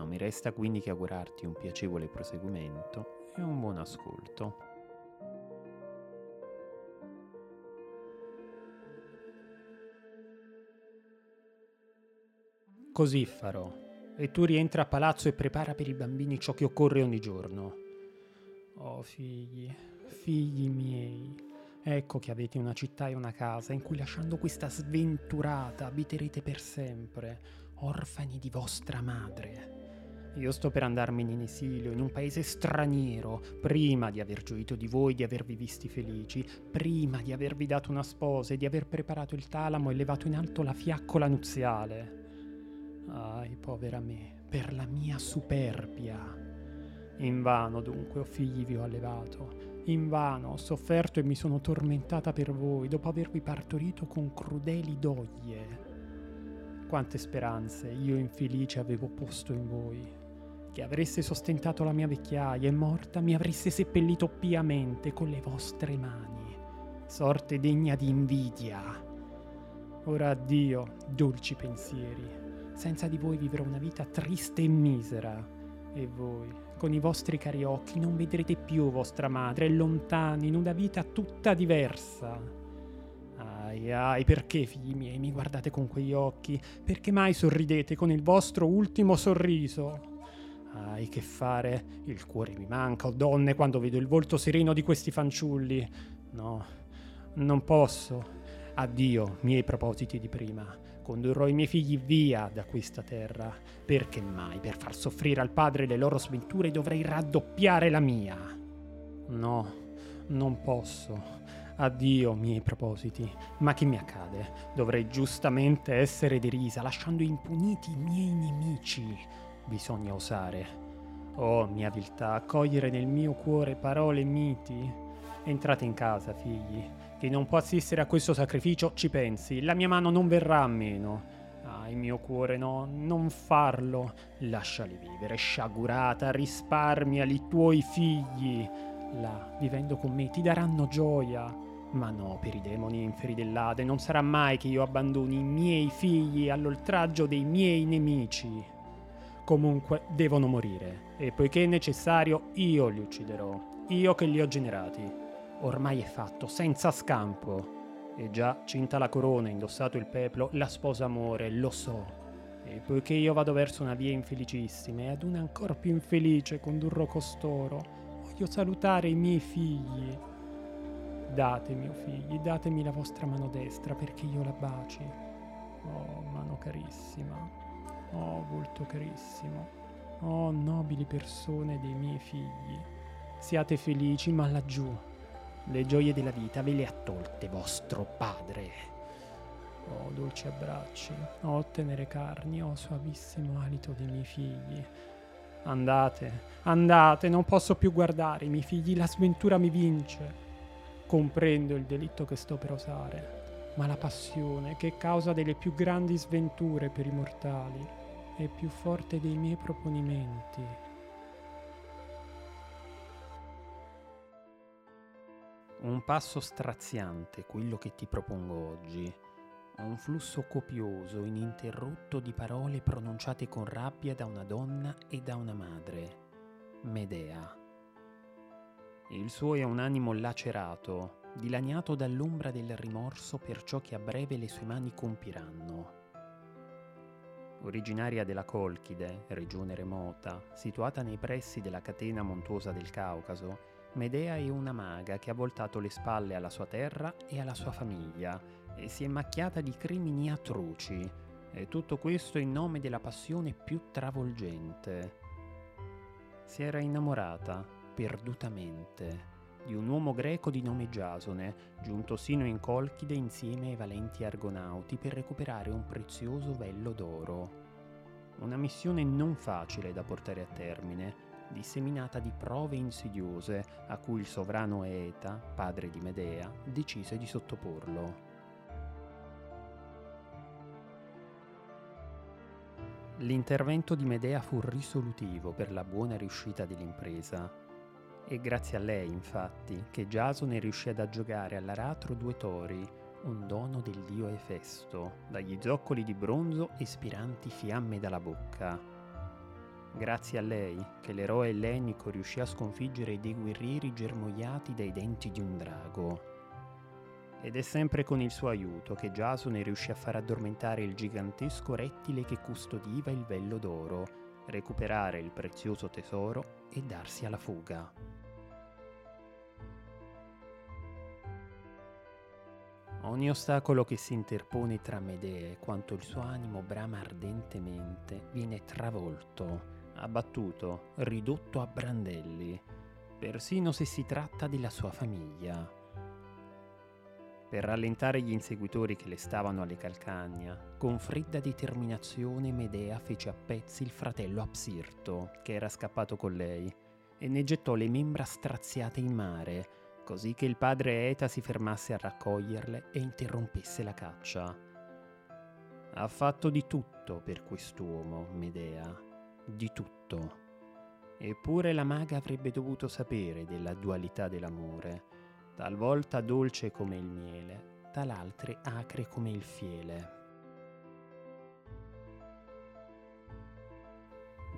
non mi resta quindi che augurarti un piacevole proseguimento e un buon ascolto. Così farò. E tu rientra a palazzo e prepara per i bambini ciò che occorre ogni giorno. Oh figli, figli miei, ecco che avete una città e una casa in cui lasciando questa sventurata abiterete per sempre, orfani di vostra madre. Io sto per andarmene in esilio, in un paese straniero, prima di aver gioito di voi, di avervi visti felici, prima di avervi dato una sposa e di aver preparato il talamo e levato in alto la fiaccola nuziale. Ai, povera me, per la mia superbia. Invano dunque, o figli, vi ho allevato. Invano ho sofferto e mi sono tormentata per voi, dopo avervi partorito con crudeli doglie. Quante speranze io infelice avevo posto in voi che avreste sostentato la mia vecchiaia e morta mi avreste seppellito piamente con le vostre mani, sorte degna di invidia. Ora addio, dolci pensieri, senza di voi vivrò una vita triste e misera, e voi, con i vostri cari occhi, non vedrete più vostra madre, lontani, in una vita tutta diversa. Ai ai, perché, figli miei, mi guardate con quegli occhi? Perché mai sorridete con il vostro ultimo sorriso? Ai che fare, il cuore mi manca, oh donne, quando vedo il volto sereno di questi fanciulli. No, non posso. Addio, miei propositi di prima. Condurrò i miei figli via da questa terra. Perché mai per far soffrire al padre le loro sventure dovrei raddoppiare la mia? No, non posso. Addio, miei propositi. Ma che mi accade? Dovrei giustamente essere derisa, lasciando impuniti i miei nemici bisogna osare. Oh, mia viltà, accogliere nel mio cuore parole miti. Entrate in casa, figli. Chi non può assistere a questo sacrificio, ci pensi. La mia mano non verrà a meno. Ah, il mio cuore no, non farlo. Lasciali vivere, sciagurata, risparmiali i tuoi figli. Là, vivendo con me, ti daranno gioia. Ma no, per i demoni inferi dell'Ade, non sarà mai che io abbandoni i miei figli all'oltraggio dei miei nemici comunque devono morire e poiché è necessario io li ucciderò, io che li ho generati. Ormai è fatto, senza scampo. E già, cinta la corona, indossato il peplo, la sposa amore, lo so. E poiché io vado verso una via infelicissima e ad una ancora più infelice condurrò costoro, voglio salutare i miei figli. Datemi, o figli, datemi la vostra mano destra perché io la baci. Oh, mano carissima. Oh, volto carissimo, oh, nobili persone dei miei figli, siate felici, ma laggiù. Le gioie della vita ve le ha tolte vostro padre. Oh, dolci abbracci, oh, tenere carni, oh, suavissimo alito dei miei figli. Andate, andate, non posso più guardare. I miei figli, la sventura mi vince. Comprendo il delitto che sto per osare, ma la passione, che è causa delle più grandi sventure per i mortali, è più forte dei miei proponimenti. Un passo straziante, quello che ti propongo oggi. Un flusso copioso, ininterrotto di parole pronunciate con rabbia da una donna e da una madre. Medea. Il suo è un animo lacerato, dilaniato dall'ombra del rimorso per ciò che a breve le sue mani compiranno originaria della Colchide, regione remota, situata nei pressi della catena montuosa del Caucaso, Medea è una maga che ha voltato le spalle alla sua terra e alla sua famiglia e si è macchiata di crimini atroci, e tutto questo in nome della passione più travolgente. Si era innamorata, perdutamente, di un uomo greco di nome Giasone, giunto sino in Colchide insieme ai valenti argonauti per recuperare un prezioso vello d'oro. Una missione non facile da portare a termine, disseminata di prove insidiose a cui il sovrano Eta, padre di Medea, decise di sottoporlo. L'intervento di Medea fu risolutivo per la buona riuscita dell'impresa. E grazie a lei, infatti, che Giasone riuscì ad aggiogare all'aratro due tori, un dono del dio Efesto, dagli zoccoli di bronzo espiranti fiamme dalla bocca. Grazie a lei che l'eroe ellenico riuscì a sconfiggere dei guerrieri germogliati dai denti di un drago. Ed è sempre con il suo aiuto che Giasone riuscì a far addormentare il gigantesco rettile che custodiva il vello d'oro, recuperare il prezioso tesoro e darsi alla fuga. Ogni ostacolo che si interpone tra Medea e quanto il suo animo brama ardentemente viene travolto, abbattuto, ridotto a brandelli, persino se si tratta della sua famiglia. Per rallentare gli inseguitori che le stavano alle calcagna, con fredda determinazione Medea fece a pezzi il fratello Apsirto, che era scappato con lei, e ne gettò le membra straziate in mare, così che il padre Eta si fermasse a raccoglierle e interrompesse la caccia. Ha fatto di tutto per quest'uomo, Medea, di tutto. Eppure la maga avrebbe dovuto sapere della dualità dell'amore talvolta dolce come il miele, talaltre acre come il fiele.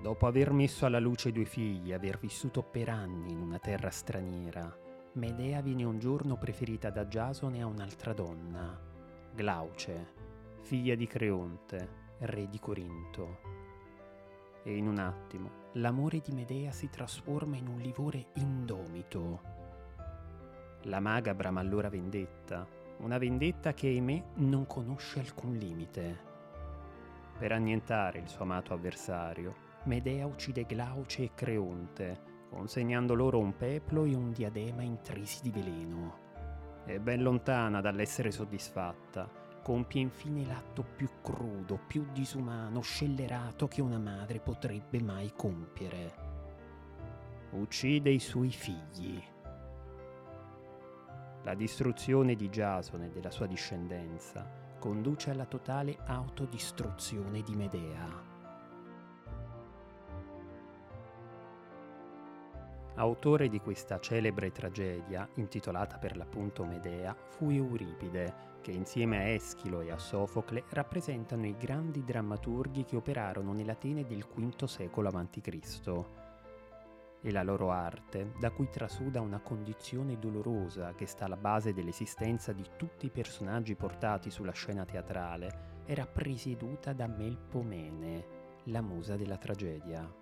Dopo aver messo alla luce due figli aver vissuto per anni in una terra straniera, Medea viene un giorno preferita da Giasone a un'altra donna, Glauce, figlia di Creonte, re di Corinto. E in un attimo l'amore di Medea si trasforma in un livore indomito la maga brama allora vendetta, una vendetta che ahimè non conosce alcun limite. Per annientare il suo amato avversario, Medea uccide Glauce e Creonte, consegnando loro un peplo e un diadema intrisi di veleno. E ben lontana dall'essere soddisfatta, compie infine l'atto più crudo, più disumano, scellerato che una madre potrebbe mai compiere. Uccide i suoi figli. La distruzione di Giasone e della sua discendenza conduce alla totale autodistruzione di Medea. Autore di questa celebre tragedia, intitolata per l'appunto Medea, fu Euripide, che insieme a Eschilo e a Sofocle rappresentano i grandi drammaturghi che operarono nell'Atene del V secolo a.C e la loro arte, da cui trasuda una condizione dolorosa che sta alla base dell'esistenza di tutti i personaggi portati sulla scena teatrale, era presieduta da Melpomene, la musa della tragedia.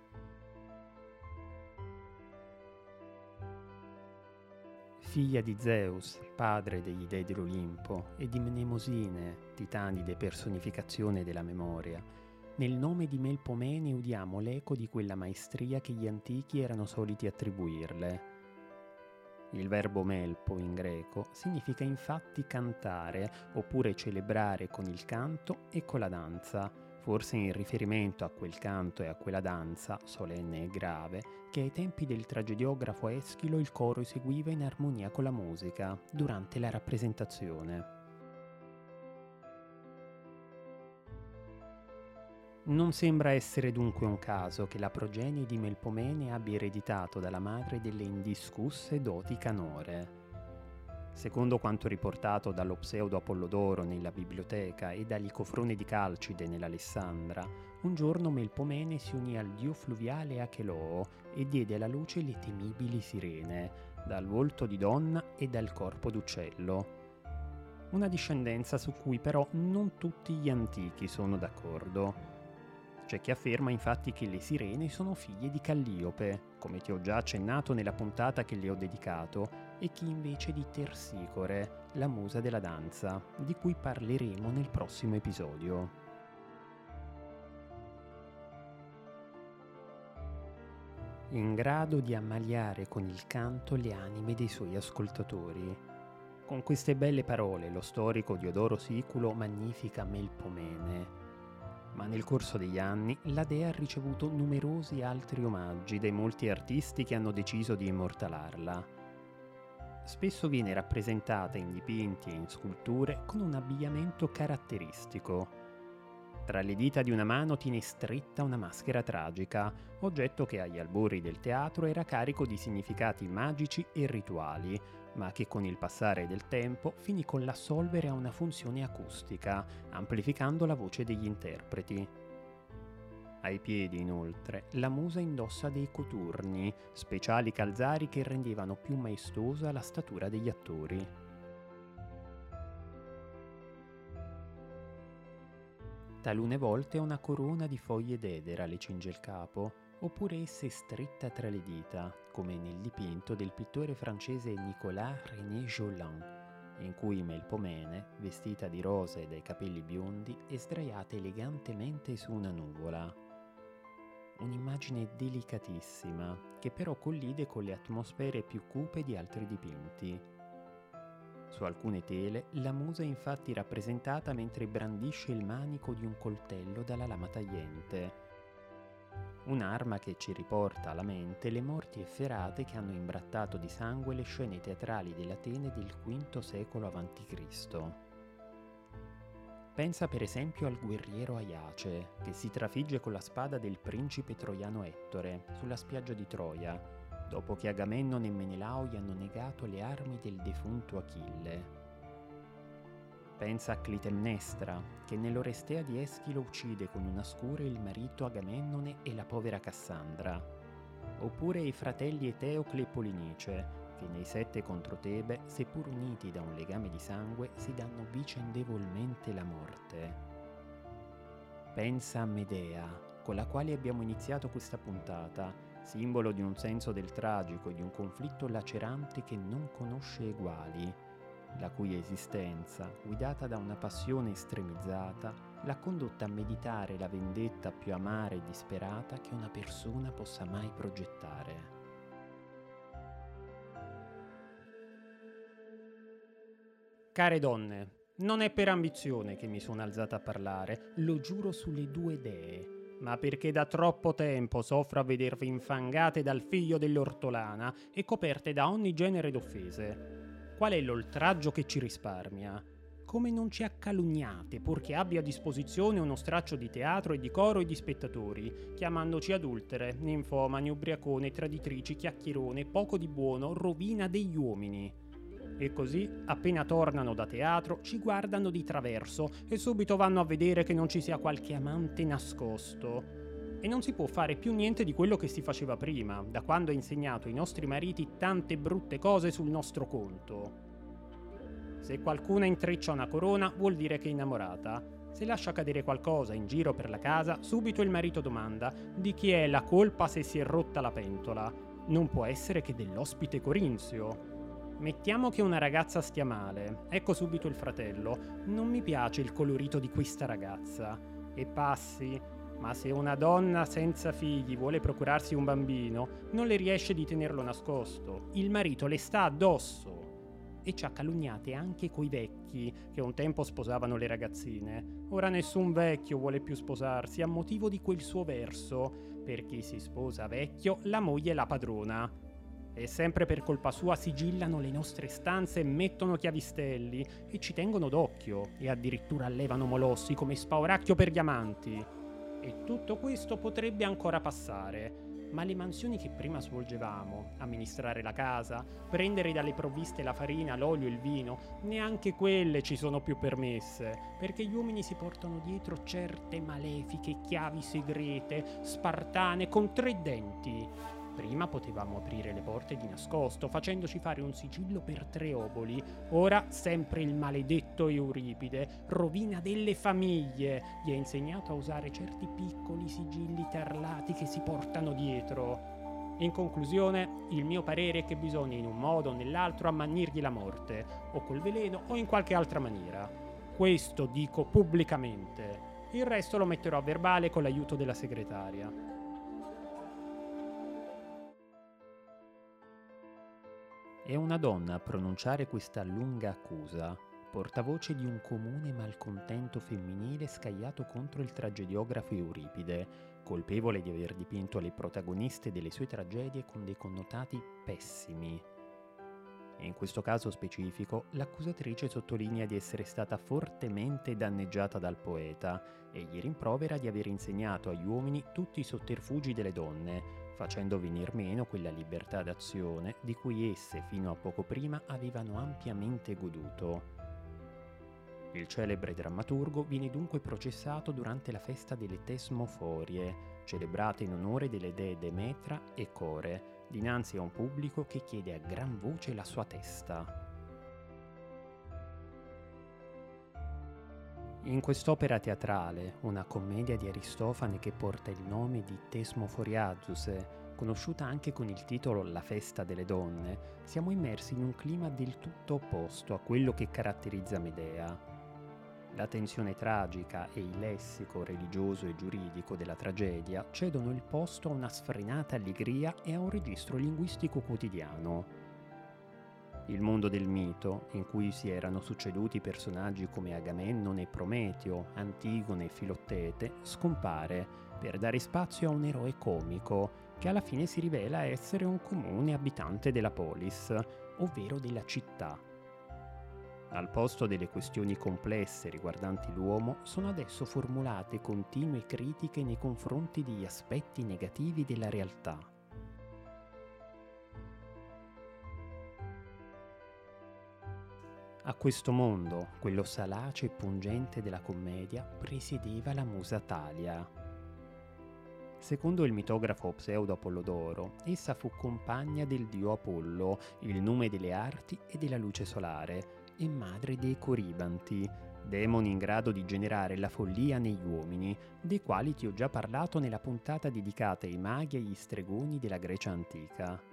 Figlia di Zeus, padre degli dei dell'Olimpo, e di Mnemosine, titanide personificazione della memoria, nel nome di Melpomene udiamo l'eco di quella maestria che gli antichi erano soliti attribuirle. Il verbo melpo in greco significa infatti cantare oppure celebrare con il canto e con la danza, forse in riferimento a quel canto e a quella danza, solenne e grave, che ai tempi del tragediografo Eschilo il coro eseguiva in armonia con la musica durante la rappresentazione. Non sembra essere dunque un caso che la progenie di Melpomene abbia ereditato dalla madre delle indiscusse doti canore. Secondo quanto riportato dallo pseudo Apollodoro nella biblioteca e dagli cofroni di Calcide nell'Alessandra, un giorno Melpomene si unì al dio fluviale Acheloo e diede alla luce le temibili sirene, dal volto di donna e dal corpo d'uccello. Una discendenza su cui però non tutti gli antichi sono d'accordo. C'è chi afferma infatti che le sirene sono figlie di Calliope, come ti ho già accennato nella puntata che le ho dedicato, e chi invece di Tersicore, la musa della danza, di cui parleremo nel prossimo episodio. In grado di ammaliare con il canto le anime dei suoi ascoltatori. Con queste belle parole lo storico Diodoro Siculo magnifica Melpomene, ma nel corso degli anni la dea ha ricevuto numerosi altri omaggi dai molti artisti che hanno deciso di immortalarla. Spesso viene rappresentata in dipinti e in sculture con un abbigliamento caratteristico. Tra le dita di una mano tiene stretta una maschera tragica, oggetto che agli albori del teatro era carico di significati magici e rituali, ma che con il passare del tempo finì con l'assolvere a una funzione acustica, amplificando la voce degli interpreti. Ai piedi, inoltre, la musa indossa dei coturni, speciali calzari che rendevano più maestosa la statura degli attori. Talune volte una corona di foglie d'edera le cinge il capo, oppure essa è stretta tra le dita, come nel dipinto del pittore francese Nicolas René Jolin, in cui Melpomene, vestita di rosa e dai capelli biondi, è sdraiata elegantemente su una nuvola. Un'immagine delicatissima, che però collide con le atmosfere più cupe di altri dipinti. Su alcune tele la musa è infatti rappresentata mentre brandisce il manico di un coltello dalla lama tagliente, un'arma che ci riporta alla mente le morti efferate che hanno imbrattato di sangue le scene teatrali dell'Atene del V secolo a.C. Pensa per esempio al guerriero Aiace, che si trafigge con la spada del principe troiano Ettore sulla spiaggia di Troia, dopo che Agamennone e Menelao gli hanno negato le armi del defunto Achille. Pensa a Clitemnestra, che nell'Orestea di Eschilo uccide con una scure il marito Agamennone e la povera Cassandra. Oppure i fratelli Eteocle e Polinice, che nei sette contro Tebe, seppur uniti da un legame di sangue, si danno vicendevolmente la morte. Pensa a Medea, con la quale abbiamo iniziato questa puntata, simbolo di un senso del tragico e di un conflitto lacerante che non conosce eguali la cui esistenza, guidata da una passione estremizzata, l'ha condotta a meditare la vendetta più amara e disperata che una persona possa mai progettare. Care donne, non è per ambizione che mi sono alzata a parlare, lo giuro sulle due dee, ma perché da troppo tempo soffro a vedervi infangate dal figlio dell'ortolana e coperte da ogni genere d'offese. Qual è l'oltraggio che ci risparmia? Come non ci accalunniate, purché abbia a disposizione uno straccio di teatro e di coro e di spettatori, chiamandoci adultere, ninfomani, ubriacone, traditrici, chiacchierone, poco di buono, rovina degli uomini. E così, appena tornano da teatro, ci guardano di traverso e subito vanno a vedere che non ci sia qualche amante nascosto e non si può fare più niente di quello che si faceva prima, da quando ha insegnato ai nostri mariti tante brutte cose sul nostro conto. Se qualcuna intreccia una corona, vuol dire che è innamorata. Se lascia cadere qualcosa in giro per la casa, subito il marito domanda di chi è la colpa se si è rotta la pentola. Non può essere che dell'ospite corinzio. Mettiamo che una ragazza stia male. Ecco subito il fratello. Non mi piace il colorito di questa ragazza. E passi, ma se una donna senza figli vuole procurarsi un bambino, non le riesce di tenerlo nascosto. Il marito le sta addosso. E ci ha calunniate anche coi vecchi, che un tempo sposavano le ragazzine. Ora nessun vecchio vuole più sposarsi a motivo di quel suo verso. Per chi si sposa vecchio, la moglie è la padrona. E sempre per colpa sua sigillano le nostre stanze e mettono chiavistelli e ci tengono d'occhio e addirittura allevano molossi come spauracchio per diamanti. E tutto questo potrebbe ancora passare, ma le mansioni che prima svolgevamo, amministrare la casa, prendere dalle provviste la farina, l'olio e il vino, neanche quelle ci sono più permesse, perché gli uomini si portano dietro certe malefiche chiavi segrete, spartane, con tre denti, Prima potevamo aprire le porte di nascosto, facendoci fare un sigillo per tre oboli. Ora sempre il maledetto Euripide, rovina delle famiglie, gli ha insegnato a usare certi piccoli sigilli tarlati che si portano dietro. In conclusione, il mio parere è che bisogna in un modo o nell'altro ammannirgli la morte, o col veleno o in qualche altra maniera. Questo dico pubblicamente. Il resto lo metterò a verbale con l'aiuto della segretaria. È una donna a pronunciare questa lunga accusa, portavoce di un comune malcontento femminile scagliato contro il tragediografo Euripide, colpevole di aver dipinto le protagoniste delle sue tragedie con dei connotati pessimi. In questo caso specifico, l'accusatrice sottolinea di essere stata fortemente danneggiata dal poeta e gli rimprovera di aver insegnato agli uomini tutti i sotterfugi delle donne, facendo venir meno quella libertà d'azione di cui esse fino a poco prima avevano ampiamente goduto. Il celebre drammaturgo viene dunque processato durante la festa delle Tesmoforie, celebrata in onore delle dee Demetra e Core, dinanzi a un pubblico che chiede a gran voce la sua testa. In quest'opera teatrale, una commedia di Aristofane che porta il nome di Tesmoforiazus, conosciuta anche con il titolo La festa delle donne, siamo immersi in un clima del tutto opposto a quello che caratterizza Medea. La tensione tragica e il lessico religioso e giuridico della tragedia cedono il posto a una sfrenata allegria e a un registro linguistico quotidiano. Il mondo del mito, in cui si erano succeduti personaggi come Agamennone e Prometeo, Antigone e Filottete, scompare per dare spazio a un eroe comico che alla fine si rivela essere un comune abitante della polis, ovvero della città al posto delle questioni complesse riguardanti l'uomo, sono adesso formulate continue critiche nei confronti degli aspetti negativi della realtà. A questo mondo, quello salace e pungente della commedia, presiedeva la musa Talia. Secondo il mitografo Pseudo Apollodoro, essa fu compagna del dio Apollo, il nome delle arti e della luce solare, e madre dei Coribanti, demoni in grado di generare la follia negli uomini, dei quali ti ho già parlato nella puntata dedicata ai maghi e agli stregoni della Grecia antica.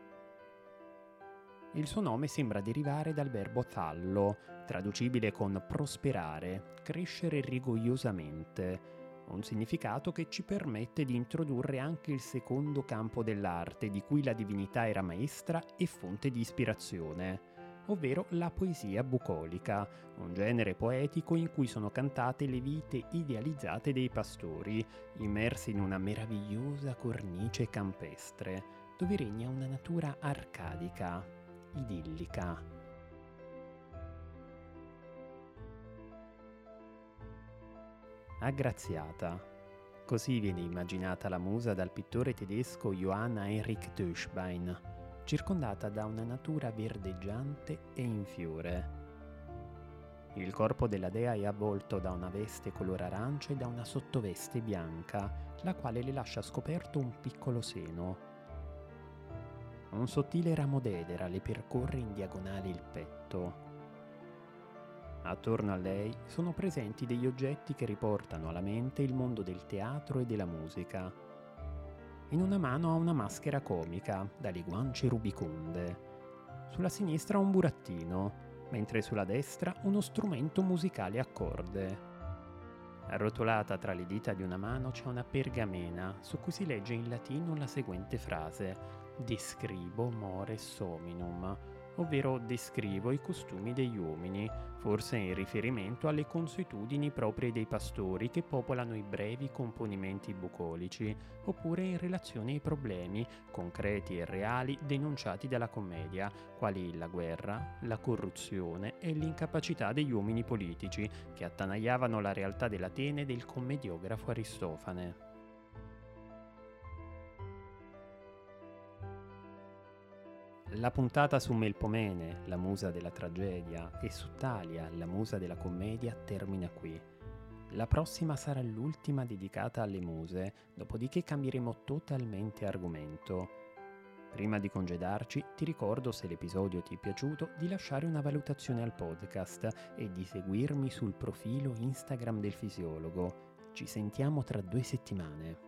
Il suo nome sembra derivare dal verbo thallo, traducibile con prosperare, crescere rigogliosamente, un significato che ci permette di introdurre anche il secondo campo dell'arte, di cui la divinità era maestra e fonte di ispirazione ovvero la poesia bucolica, un genere poetico in cui sono cantate le vite idealizzate dei pastori, immersi in una meravigliosa cornice campestre, dove regna una natura arcadica, idillica. Aggraziata. Così viene immaginata la musa dal pittore tedesco Johann Heinrich Döschbein, circondata da una natura verdeggiante e in fiore. Il corpo della dea è avvolto da una veste color arancia e da una sottoveste bianca, la quale le lascia scoperto un piccolo seno. Un sottile ramo d'edera le percorre in diagonale il petto. Attorno a lei sono presenti degli oggetti che riportano alla mente il mondo del teatro e della musica, in una mano ha una maschera comica, dalle guance rubiconde. Sulla sinistra un burattino, mentre sulla destra uno strumento musicale a corde. Arrotolata tra le dita di una mano c'è una pergamena su cui si legge in latino la seguente frase: Describo mores hominum, ovvero descrivo i costumi degli uomini, forse in riferimento alle consuetudini proprie dei pastori che popolano i brevi componimenti bucolici, oppure in relazione ai problemi, concreti e reali, denunciati dalla commedia, quali la guerra, la corruzione e l'incapacità degli uomini politici, che attanagliavano la realtà dell'Atene del commediografo Aristofane. La puntata su Melpomene, la musa della tragedia, e su Talia, la musa della commedia, termina qui. La prossima sarà l'ultima dedicata alle muse, dopodiché cambieremo totalmente argomento. Prima di congedarci, ti ricordo, se l'episodio ti è piaciuto, di lasciare una valutazione al podcast e di seguirmi sul profilo Instagram del fisiologo. Ci sentiamo tra due settimane.